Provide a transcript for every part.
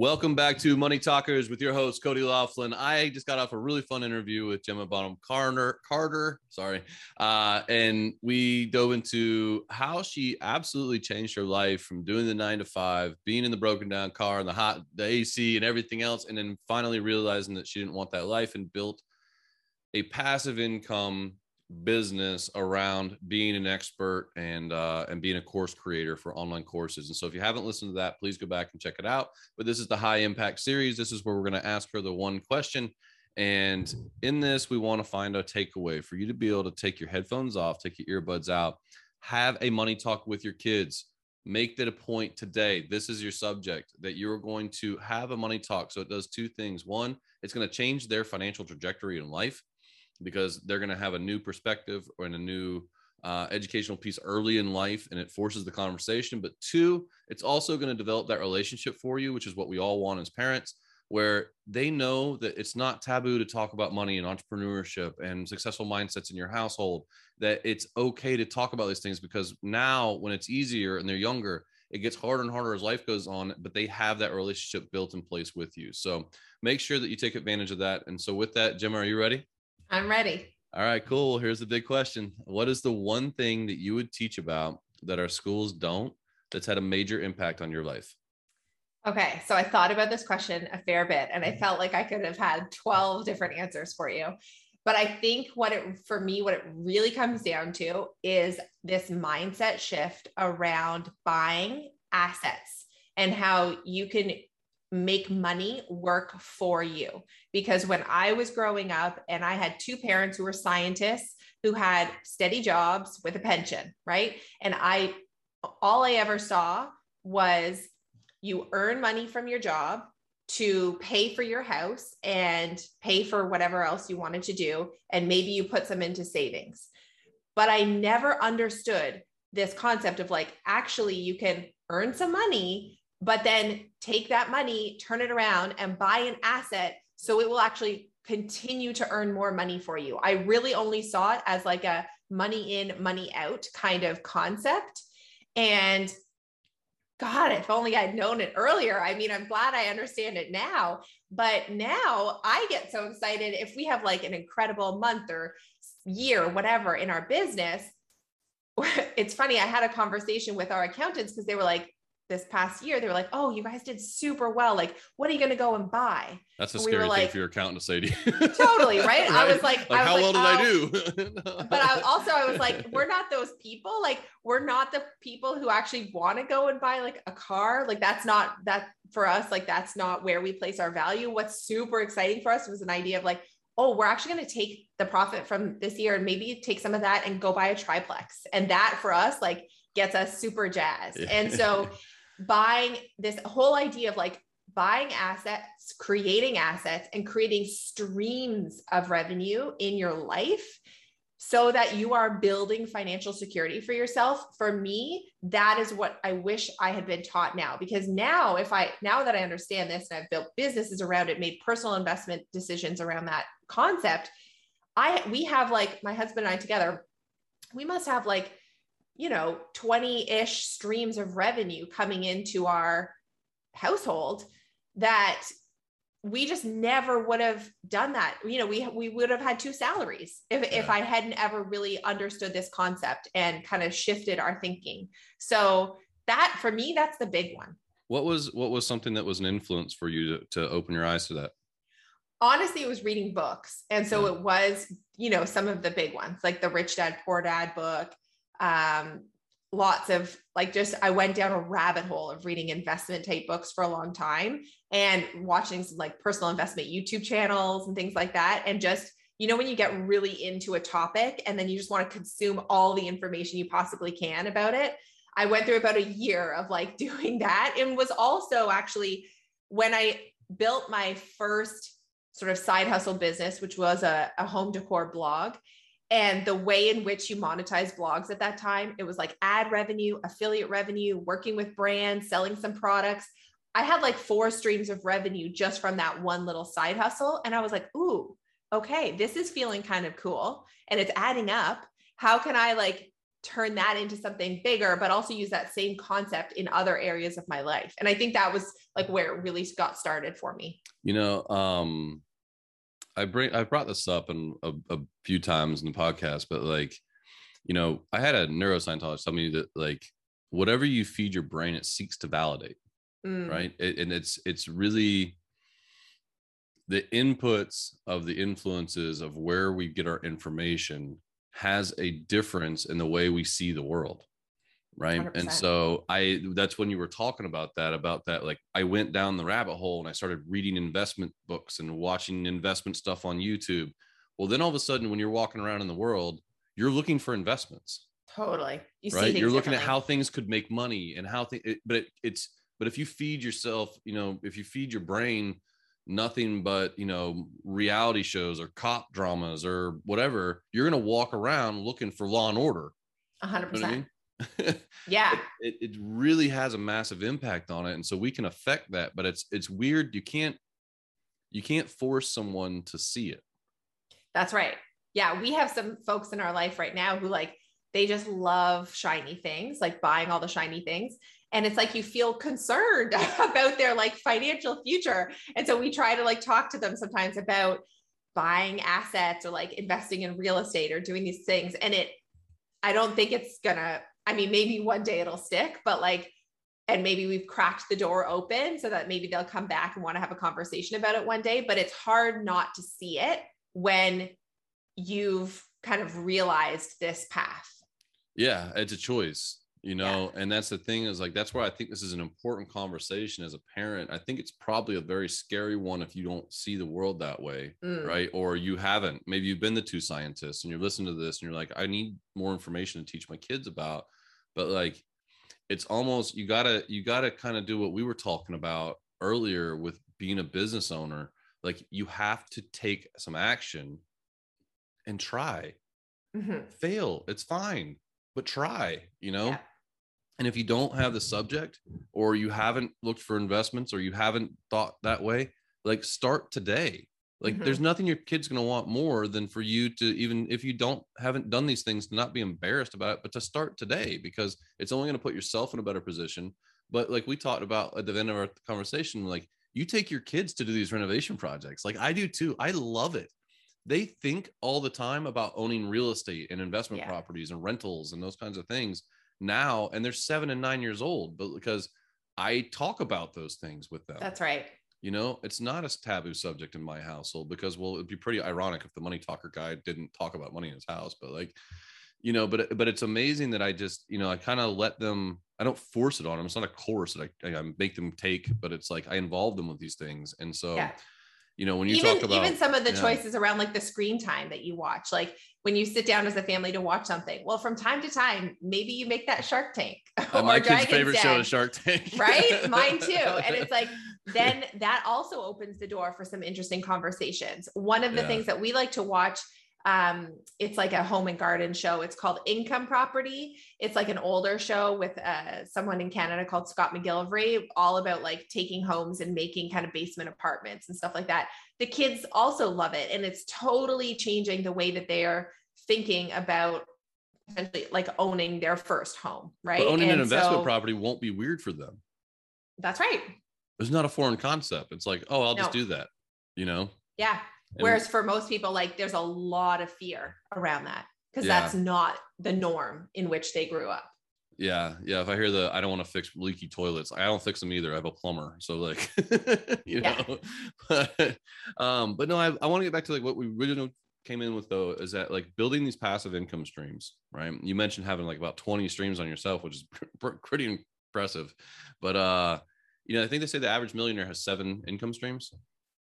Welcome back to Money Talkers with your host Cody Laughlin. I just got off a really fun interview with Gemma Bonham Carter. Carter, sorry, uh, and we dove into how she absolutely changed her life from doing the nine to five, being in the broken down car and the hot, the AC and everything else, and then finally realizing that she didn't want that life and built a passive income business around being an expert and uh, and being a course creator for online courses. And so, if you haven't listened to that, please go back and check it out. But this is the high impact series. This is where we're going to ask her the one question. And in this, we want to find a takeaway for you to be able to take your headphones off, take your earbuds out, have a money talk with your kids. Make that a point today. This is your subject that you're going to have a money talk. So it does two things. One, it's going to change their financial trajectory in life because they're going to have a new perspective or in a new uh, educational piece early in life and it forces the conversation. But two, it's also going to develop that relationship for you, which is what we all want as parents, where they know that it's not taboo to talk about money and entrepreneurship and successful mindsets in your household, that it's okay to talk about these things because now when it's easier and they're younger, it gets harder and harder as life goes on, but they have that relationship built in place with you. So make sure that you take advantage of that. And so, with that, Jim, are you ready? I'm ready. All right, cool. Here's the big question What is the one thing that you would teach about that our schools don't that's had a major impact on your life? Okay, so I thought about this question a fair bit and I mm-hmm. felt like I could have had 12 different answers for you. But I think what it for me, what it really comes down to is this mindset shift around buying assets and how you can make money work for you. Because when I was growing up and I had two parents who were scientists who had steady jobs with a pension, right? And I, all I ever saw was you earn money from your job to pay for your house and pay for whatever else you wanted to do. And maybe you put some into savings. But I never understood this concept of like, actually, you can earn some money but then take that money, turn it around and buy an asset so it will actually continue to earn more money for you. I really only saw it as like a money in, money out kind of concept. And God, if only I'd known it earlier. I mean, I'm glad I understand it now. But now I get so excited if we have like an incredible month or year, whatever, in our business. It's funny. I had a conversation with our accountants because they were like, this past year, they were like, "Oh, you guys did super well. Like, what are you going to go and buy?" That's a scary we thing for your accountant to say to you. totally right? right? I was like, like I was how like, well oh. did I oh. do? but I also I was like, we're not those people. Like, we're not the people who actually want to go and buy like a car. Like, that's not that for us. Like, that's not where we place our value. What's super exciting for us was an idea of like, oh, we're actually going to take the profit from this year and maybe take some of that and go buy a triplex. And that for us, like, gets us super jazzed. And so buying this whole idea of like buying assets, creating assets, and creating streams of revenue in your life so that you are building financial security for yourself. For me, that is what I wish I had been taught now. Because now, if I, now that I understand this and I've built businesses around it, made personal investment decisions around that concept, I, we have like my husband and I together, we must have like you know 20-ish streams of revenue coming into our household that we just never would have done that. You know we we would have had two salaries if, yeah. if i hadn't ever really understood this concept and kind of shifted our thinking. So that for me that's the big one. What was what was something that was an influence for you to, to open your eyes to that? Honestly it was reading books. And so yeah. it was you know some of the big ones like the rich dad poor dad book um, lots of like just I went down a rabbit hole of reading investment type books for a long time and watching some like personal investment YouTube channels and things like that. And just, you know, when you get really into a topic and then you just want to consume all the information you possibly can about it. I went through about a year of like doing that and was also actually when I built my first sort of side hustle business, which was a, a home decor blog and the way in which you monetize blogs at that time it was like ad revenue affiliate revenue working with brands selling some products i had like four streams of revenue just from that one little side hustle and i was like ooh okay this is feeling kind of cool and it's adding up how can i like turn that into something bigger, but also use that same concept in other areas of my life. And I think that was like where it really got started for me. You know, um, I bring I brought this up in a, a few times in the podcast, but like, you know, I had a neuroscientologist tell me that like whatever you feed your brain, it seeks to validate, Mm, right? It, and it's it's really the inputs of the influences of where we get our information has a difference in the way we see the world right? And 100%. so i that's when you were talking about that about that like i went down the rabbit hole and i started reading investment books and watching investment stuff on youtube. Well then all of a sudden when you're walking around in the world you're looking for investments. Totally. You see right? you're looking at how things could make money and how things it, but it, it's but if you feed yourself you know if you feed your brain nothing but you know reality shows or cop dramas or whatever you're going to walk around looking for law and order. A hundred you know Yeah. it, it really has a massive impact on it and so we can affect that but it's it's weird you can't you can't force someone to see it That's right. Yeah. We have some folks in our life right now who like, they just love shiny things, like buying all the shiny things. And it's like you feel concerned about their like financial future. And so we try to like talk to them sometimes about buying assets or like investing in real estate or doing these things. And it, I don't think it's gonna, I mean, maybe one day it'll stick, but like, and maybe we've cracked the door open so that maybe they'll come back and want to have a conversation about it one day. But it's hard not to see it when you've kind of realized this path. yeah it's a choice you know and that's the thing is like that's why i think this is an important conversation as a parent i think it's probably a very scary one if you don't see the world that way Mm, right or you haven't maybe you've been the two scientists and you're listening to this and you're like i need more information to teach my kids about but like it's almost you gotta you gotta kind of do what we were talking about earlier with being a business owner like you have to take some action and try mhm. fail it's fine but try you know Yeah. and if you don't have the subject or you haven't looked for investments or you haven't thought that way like start today like Mhm. there's nothing your kid's going to want more than for you to even if you don't haven't done these things to not be embarrassed about it but to start today because it's only going to put yourself in a better position but like we talked about at the end of our conversation like you take your kids to do these renovation projects like i do too i love it they think all the time about owning real estate and investment Yeah. properties and rentals and those kinds of things now and they're seven and nine years old but because i talk about those things with them That's right. You know it's not a taboo subject in my household because well it'd be pretty ironic if the money talker guy didn't talk about money in his house but like you know but but it's amazing that i just you know i kind of let them i don't force it on them it's not a course that I, I make them take but it's like i involve them with these things and so Yeah. You know when you even talk about even some of the yeah. choices around like the screen time that you watch, like when you sit down as a family to watch something. Well, from time to time, maybe you make that Shark Tank Uh, my kid's Dragon's favorite show is Shark Tank. right? Mine too. And it's like then that also opens the door for some interesting conversations. One of the Yeah. things that we like to watch um it's like a home and garden show it's called income property it's like an older show with uh someone in canada called scott mcgillivray all about like taking homes and making kind of basement apartments and stuff like that the kids also love it and it's totally changing the way that they are thinking about essentially like owning their first home right But owning an investment so- property won't be weird for them. that's right It's not a foreign concept. It's like, oh, I'll just do that. You know? Yeah. Whereas for most people, like there's a lot of fear around that because Yeah. that's not the norm in which they grew up. Yeah, yeah. If I hear the I don't want to fix leaky toilets, I don't fix them either. I have a plumber, so like, you Yeah. know. But, um, but no, I, I want to get back to like what we originally came in with though is that like building these passive income streams, right? You mentioned having like about twenty streams on yourself, which is pr- pretty impressive. But uh, you know, I think they say the average millionaire has seven income streams.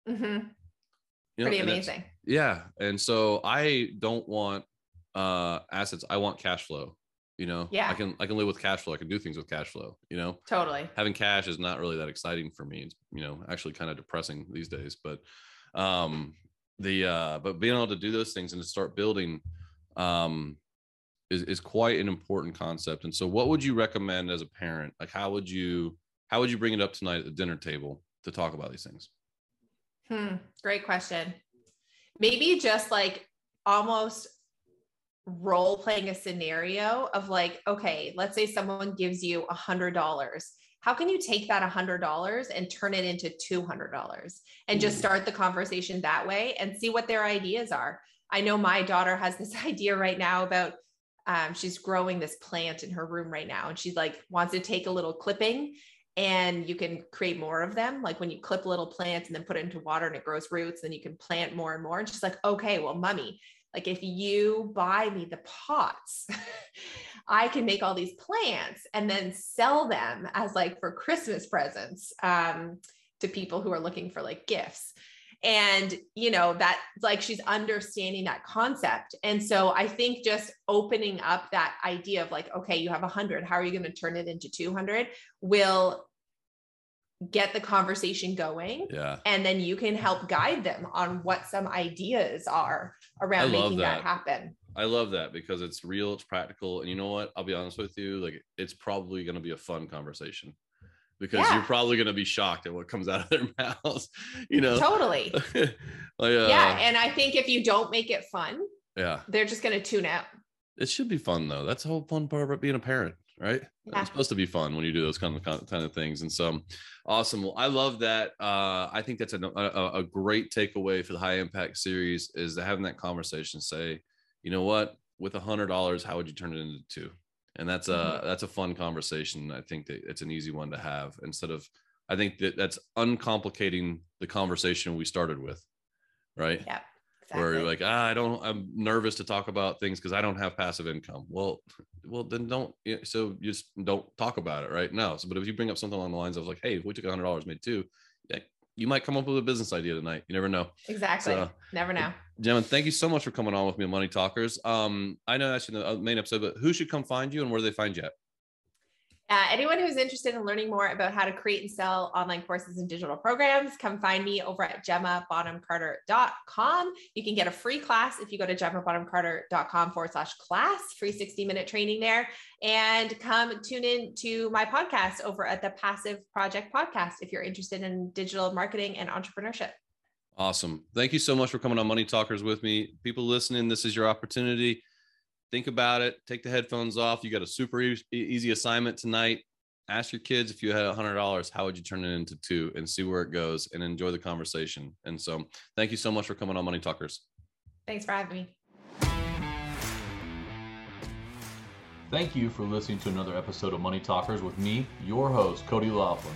Mhm. You know, Pretty amazing. yeah and so i don't want uh assets. I want cash flow you know? Yeah. i can i can live with cash flow. I can do things with cash flow you know? Totally. having cash is not really that exciting for me. It's you know actually kind of depressing these days but um the uh but being able to do those things and to start building um is, is quite an important concept. And so what would you recommend as a parent? Like how would you how would you bring it up tonight at the dinner table to talk about these things Hmm. Great question. Maybe just like almost role playing a scenario of like, okay, let's say someone gives you a hundred dollars. How can you take that a hundred dollars and turn it into two hundred dollars and just start the conversation that way and see what their ideas are? I know my daughter has this idea right now about um, she's growing this plant in her room right now, and she's like wants to take a little clipping and you can create more of them. Like when you clip little plants and then put it into water and it grows roots, then you can plant more and more. And she's like, okay, well, mummy, like if you buy me the pots, I can make all these plants and then sell them as like for Christmas presents um, to people who are looking for like gifts. And, you know, that like she's understanding that concept. And so I think just opening up that idea of like, okay, you have hundred, how are you going to turn it into 200 will get the conversation going. Yeah. And then you can help guide them on what some ideas are around making that. that. happen. I love that because it's real, it's practical. And you know what? I'll be honest with you, like it's probably going to be a fun conversation because yeah. you're probably going to be shocked at what comes out of their mouths, you know. Totally. like, uh, yeah, and I think if you don't make it fun, yeah. They're just going to tune out. It should be fun though. That's the whole fun part about being a parent right? Yeah. It's supposed to be fun when you do those kind of kind of things. And so, awesome. Well, I love that. Uh, I think that's a, a, a great takeaway for the high impact series is having that conversation. Say, you know what, with a hundred dollars, how would you turn it into two? And that's a mm-hmm. that's a fun conversation. I think that it's an easy one to have instead of. I think that that's uncomplicating the conversation we started with, right? Yeah. Exactly. Where you're like, ah, I don't, I'm nervous to talk about things because I don't have passive income. Well, well, then don't. So you just don't talk about it, right? No. So, but if you bring up something along the lines of like, hey, if we took a hundred dollars, made two, you might come up with a business idea tonight. You never know. Exactly. So, never know. Gentlemen, thank you so much for coming on with me Money Talkers. Um, I know that's in the uh, main episode, but who should come find you and where do they find you at? Uh, anyone who's interested in learning more about how to create and sell online courses and digital programs, come find me over at gemmabonhamcarter.com. You can get a free class if you go to gemmabonhamcarter.com forward slash class, free 60 minute training there. And come tune in to my podcast over at the Passive Project Podcast if you're interested in digital marketing and entrepreneurship. Awesome. Thank you so much for coming on Money Talkers with me. People listening, this is your opportunity think about it take the headphones off. You got a super e- easy assignment tonight. Ask your kids if you had a hundred dollars how would you turn it into two and see where it goes and enjoy the conversation. And so thank you so much for coming on money talkers. Thanks for having me. Thank you for listening to another episode of money talkers with me your host cody laughlin